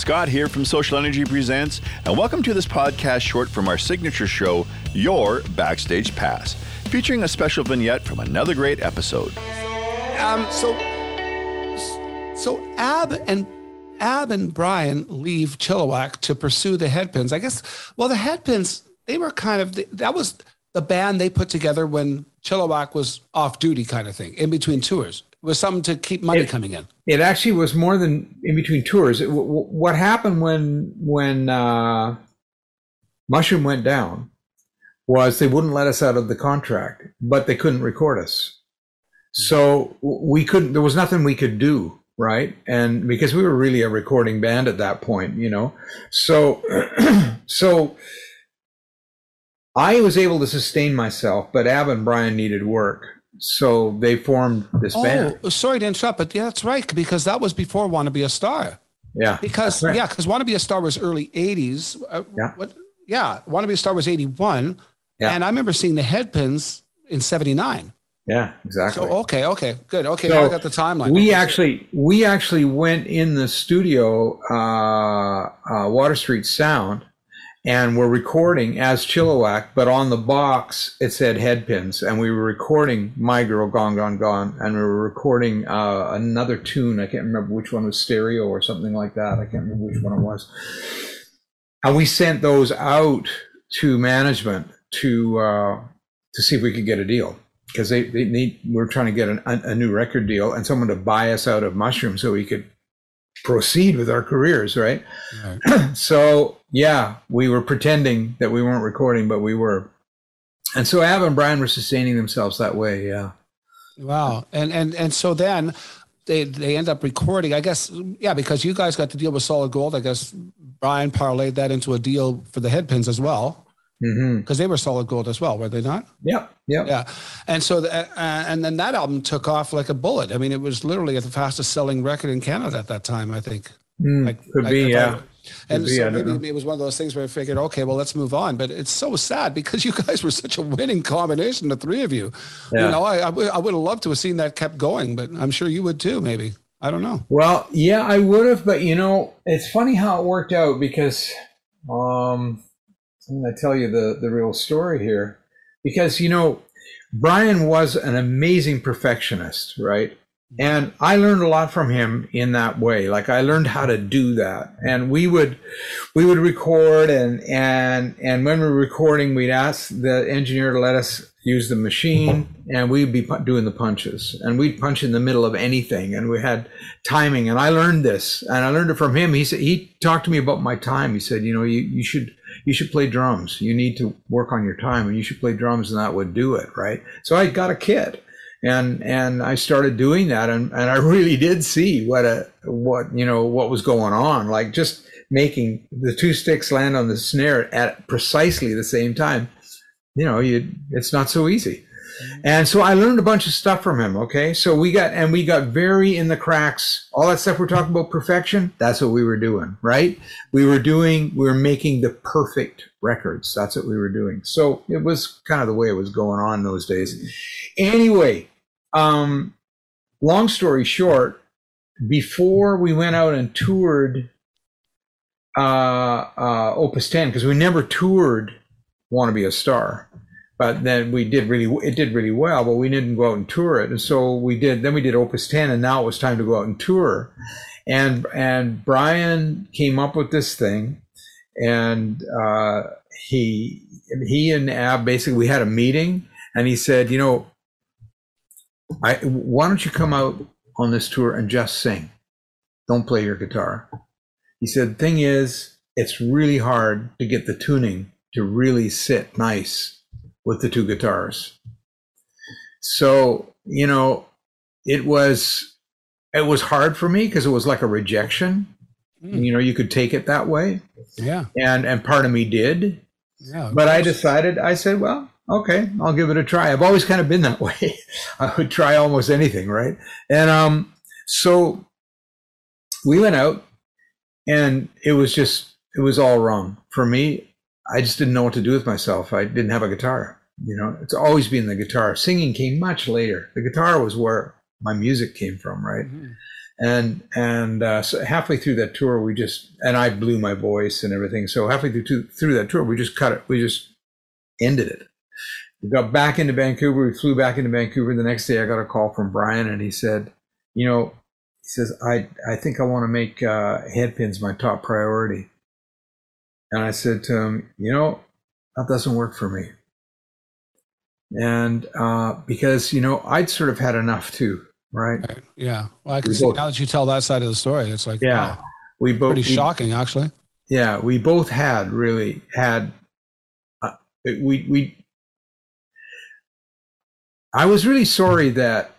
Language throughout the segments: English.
Scott here from SocialNRG Presents, and welcome to this podcast short from our signature show, Your Backstage Pass, featuring a special vignette from another great episode. Um, so, so Ab and Ab and Brian leave Chilliwack to pursue the Headpins. I guess. Well, the Headpins they were kind of that was the band they put together when Chilliwack was off duty, kind of thing, in between tours. Was something to keep money It- coming in. It actually was more than in between tours. It, w- w- what happened when when uh, Mushroom went down was they wouldn't let us out of the contract, but they couldn't record us. So we couldn't. There was nothing we could do, right? And because we were really a recording band at that point, you know. So so I was able to sustain myself, but Ab and Brian needed work. So they formed this band. Oh, sorry to interrupt, but yeah, that's right because that was before Wanna Be a Star. Yeah. Because Right. yeah, because Wanna Be a Star was early '80s. Uh, Yeah. What? Yeah, Wanna Be a Star was '81, Yeah. and I remember seeing the Headpins in '79. Yeah, exactly. So okay, okay, good. Okay, So I got the timeline. we Okay, actually we actually went in the studio, uh, uh, Water Street Sound, and we're recording as Chilliwack, but on the box it said Headpins, and we were recording "My Girl Gone Gone Gone," and we were recording uh, another tune. I can't remember which one was stereo or something like that. I can't remember which one it was. And we sent those out to management to uh, to see if we could get a deal because they, they need we're trying to get an, a, a new record deal and someone to buy us out of mushroom so we could proceed with our careers right Right. so yeah we were pretending that we weren't recording but we were and so Ab and Brian were sustaining themselves that way yeah Wow. And and and so then they they end up recording. I guess yeah, because you guys got to deal with Solid Gold. I guess Brian parlayed that into a deal for the Headpins as well mm-hmm. because they were Solid Gold as well, were they not? Yeah, yep Yeah. And so the, uh, and then that album took off like a bullet. I mean, it was literally the fastest selling record in Canada at that time. I think. Mm, Like, could I- be I yeah thought- And be, I so maybe it was one of those things where I figured, okay, well, let's move on. But it's so sad because you guys were such a winning combination, the three of you. Yeah. You know, I, I, would, would have loved to have seen that kept going, but I'm sure you would too, maybe. I don't know. Well, yeah, I would have, but you know, it's funny how it worked out because um, I'm going to tell you the the real story here. Because you know, Brian was an amazing perfectionist, right? And I learned a lot from him in that way. Like I learned how to do that. And we would we would record and and and when we were recording, we'd ask the engineer to let us use the machine and we'd be doing the punches and we'd punch in the middle of anything and we had timing and I learned this and I learned it from him. He said he talked to me about my time. He said, you know, you, you should you should play drums. You need to work on your time and you should play drums and that would do it, right? So I got a kit and and I started doing that and, and I really did see what a what you know what was going on like just making the two sticks land on the snare at precisely the same time you know you it's not so easy and so I learned a bunch of stuff from him okay? So we got and we got very in the cracks. All that stuff we're talking about perfection that's what we were doing right? We were doing we were making the perfect records. That's what we were doing. So it was kind of the way it was going on those days. Anyway um long story short before we went out and toured uh uh opus 10 because we never toured want to be a star but then we did really it did really well but we didn't go out and tour it and so we did then we did opus 10 and now it was time to go out and tour and and brian came up with this thing and uh he he and ab basically we had a meeting and he said you know I, why don't you come out on this tour and just sing? Don't play your guitar. He said, thing is, it's really hard to get the tuning to really sit nice with the two guitars. So, you know, it was it was hard for me because it was like a rejection. Mm. You know, you could take it that way. Yeah. And and part of me did. Yeah. But I decided, I said, well, okay, I'll give it a try. I've always kind of been that way. I would try almost anything, right? And um, so we went out, and it was just, it was all wrong for me. I just didn't know what to do with myself. I didn't have a guitar. You know, it's always been the guitar. Singing came much later. The guitar was where my music came from, right? Mhm. and and uh, so halfway through that tour, we just and I blew my voice and everything. So halfway through through that tour, we just cut it. We just ended it. We got back into Vancouver. We flew back into Vancouver. The next day, I got a call from Brian, and he said, "You know, he says I I think I want to make uh, headpins my top priority." And I said to him, "You know, that doesn't work for me." And uh, because you know, I'd sort of had enough too right? right. Yeah. Well, I can we see both, now that you tell that side of the story, it's like yeah, wow, we both pretty we, shocking actually. Yeah, we both had really had uh, we we. I was really sorry that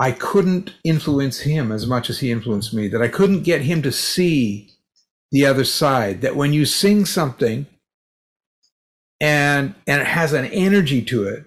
I couldn't influence him as much as he influenced me. That I couldn't get him to see the other side. That when you sing something and and it has an energy to it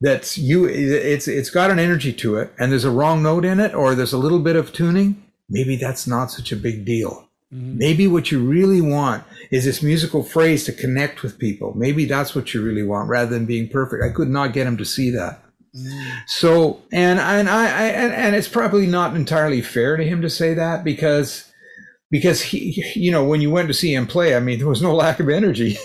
that's you it's it's got an energy to it and there's a wrong note in it or there's a little bit of tuning maybe that's not such a big deal mm-hmm. maybe what you really want is this musical phrase to connect with people maybe that's what you really want rather than being perfect i could not get him to see that mm-hmm. so and and i, I and, and it's probably not entirely fair to him to say that because because he, you know, when you went to see him play, I mean, there was no lack of energy.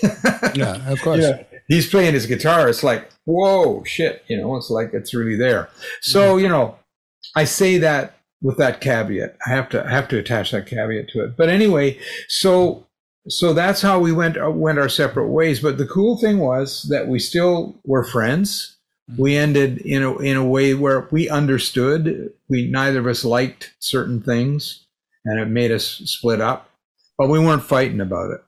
yeah, of course. He's playing his guitar. It's like, whoa, shit, you know, it's like it's really there. So, mm-hmm. you know, I say that with that caveat. I have to I have to attach that caveat to it. But anyway, so so that's how we went uh, went our separate ways. But the cool thing was that we still were friends. Mm-hmm. We ended in a in a way where we understood. We neither of us liked certain things, and it made us split up. But we weren't fighting about it.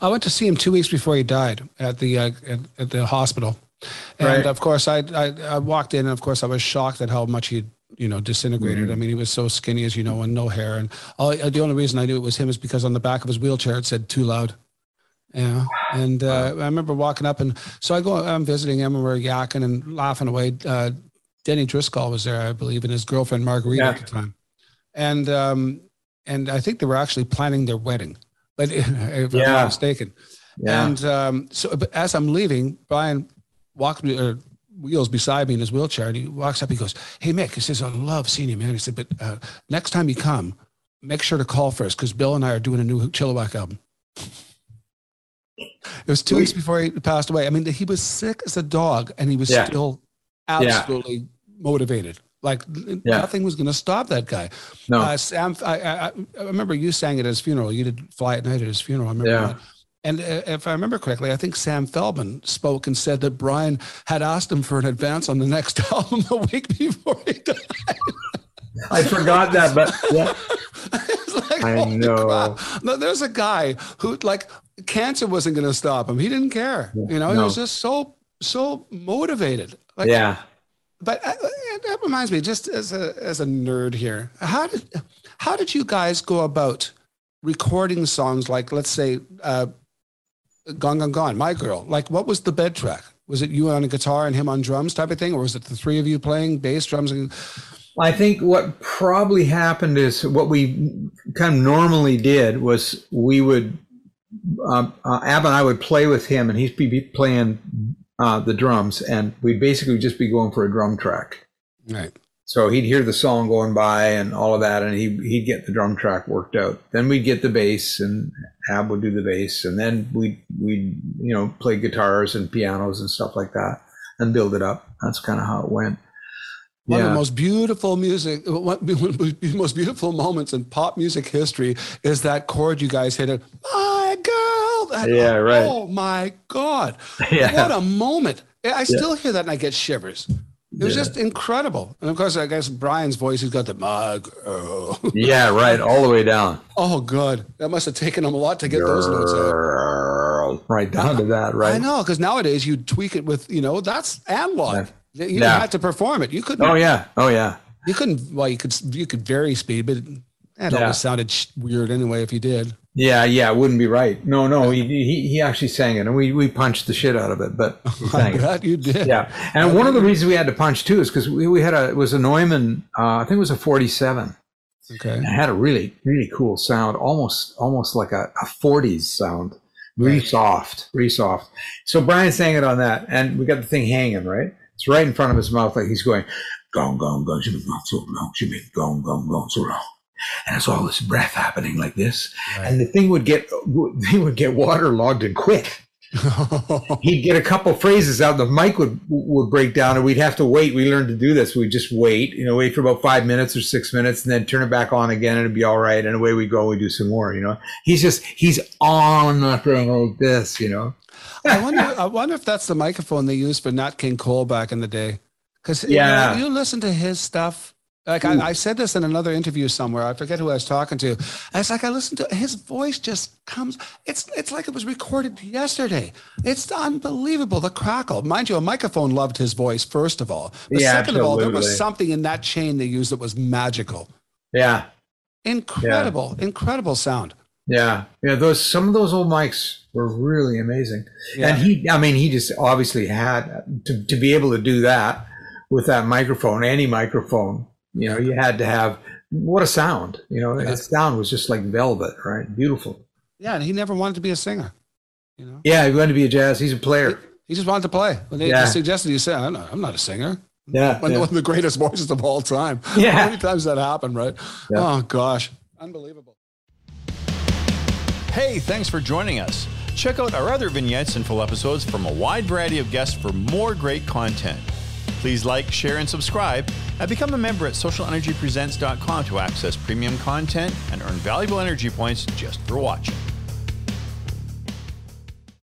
I went to see him two weeks before he died at the uh, at, at, the hospital, and right. of course I, I, I walked in, and of course I was shocked at how much he you know disintegrated. Mm-hmm. I mean, he was so skinny as you know, and no hair. And all, uh, the only reason I knew it was him is because on the back of his wheelchair it said "too loud." Yeah, and uh, I remember walking up, and so I go. I'm visiting him, and we're yakking and laughing away. Uh, Denny Driscoll was there, I believe, and his girlfriend Margarita yeah. at the time, and um, and I think they were actually planning their wedding but if yeah. I'm not mistaken. Yeah. And um, so, but as I'm leaving, Brian walks me or wheels beside me in his wheelchair, and he walks up. He goes, "Hey Mick," he says, "I love seeing you, man." He said, "But uh, next time you come, make sure to call first because Bill and I are doing a new Chilliwack album." It was two weeks before he passed away. I mean, he was sick as a dog, and he was yeah. still absolutely yeah. motivated. Like yeah. nothing was going to stop that guy. No, uh, Sam. I, I, I, remember you sang at his funeral. You did "Fly at Night" at his funeral. I remember yeah. that. And uh, if I remember correctly, I think Sam Feldman spoke and said that Brian had asked him for an advance on the next album a week before he died. I forgot that, but yeah. like, I know. No, there's a guy who like cancer wasn't going to stop him. He didn't care. You know, no. he was just so so motivated. Like, yeah but uh, that reminds me, just as a as a nerd here, how did how did you guys go about recording songs like, let's say, uh, "Gone Gone Gone," "My Girl"? Like, what was the bed track? Was it you on a guitar and him on drums, type of thing, or was it the three of you playing bass, drums, and I think what probably happened is what we kind of normally did was we would, um, uh, Ab and I would play with him, and he'd be playing uh, the drums, and we'd basically just be going for a drum track. Right. So he'd hear the song going by and all of that, and he he'd get the drum track worked out. Then we'd get the bass, and Ab would do the bass, and then we we'd you know play guitars and pianos and stuff like that, and build it up. That's kind of how it went. One yeah. of the most beautiful music, one of the most beautiful moments in pop music history is that chord you guys hit it. My girl. That, yeah, right. Oh my God. Yeah. What a moment. I still yeah. hear that and I get shivers. It was yeah. just incredible. And of course, I guess Brian's voice, he's got the mug. girl. yeah, right. All the way down. Oh, good. That must have taken him a lot to get girl. those notes out. Right down to that, right? I know, because nowadays you tweak it with, you know, that's analog. You yeah. had to perform it. You couldn't. Oh yeah. Oh yeah. You couldn't. Well, you could. You could vary speed, but that yeah. always sounded weird anyway. If you did. Yeah, yeah, it wouldn't be right. No, no, he, he, he actually sang it, and we, we punched the shit out of it. But I bet you did. Yeah, and I one of the reasons we had to punch too is because we, we had a it was a Neumann, uh, I think it was a forty seven. Okay. it had a really really cool sound, almost almost like a, a 40s sound, really right. soft, really soft. So Brian sang it on that, and we got the thing hanging right. It's right in front of his mouth, like he's going, gong, gong, gong, she'd be gone so long, she'd be gong, gong, gong so long. And it's all this breath happening like this. Right. And the thing would get, they would get waterlogged and quit. He'd get a couple phrases out, the mic would would break down, and we'd have to wait. We learned to do this. We'd just wait, you know, wait for about five minutes or six minutes, and then turn it back on again, and it'd be all right. And away we go. We do some more, you know. He's just he's on like this, you know. I wonder. I wonder if that's the microphone they used for Nat King Cole back in the day. Because Yeah. you, know, you listen to his stuff. Like I, I said this in another interview somewhere. I forget who I was talking to. It's like I listened to his voice just comes. It's it's like it was recorded yesterday. It's unbelievable. The crackle, mind you, a microphone loved his voice first of all. But Yeah, second of all, there was something in that chain they used that was magical. Yeah, Incredible, incredible sound. yeah, yeah. Those some of those old mics were really amazing. Yeah. And he, I mean, he just obviously had to, to be able to do that with that microphone, any microphone, you know, you had to have what a sound, you know, Yeah. his sound was just like velvet, right? Beautiful. Yeah, and he never wanted to be a singer. You know, Yeah, he wanted to be a jazz. He's a player. he just wanted to play. When they Yeah. suggested, he said, "I'm not, I'm not a singer." Yeah. One, yeah. one of the greatest voices of all time. Yeah. How many times that happened, right? Yeah. Oh gosh, unbelievable. Hey, thanks for joining us. Check out our other vignettes and full episodes from a wide variety of guests for more great content. Please like, share, and subscribe, and become a member at socialnrgpresents.com to access premium content and earn valuable energy points just for watching.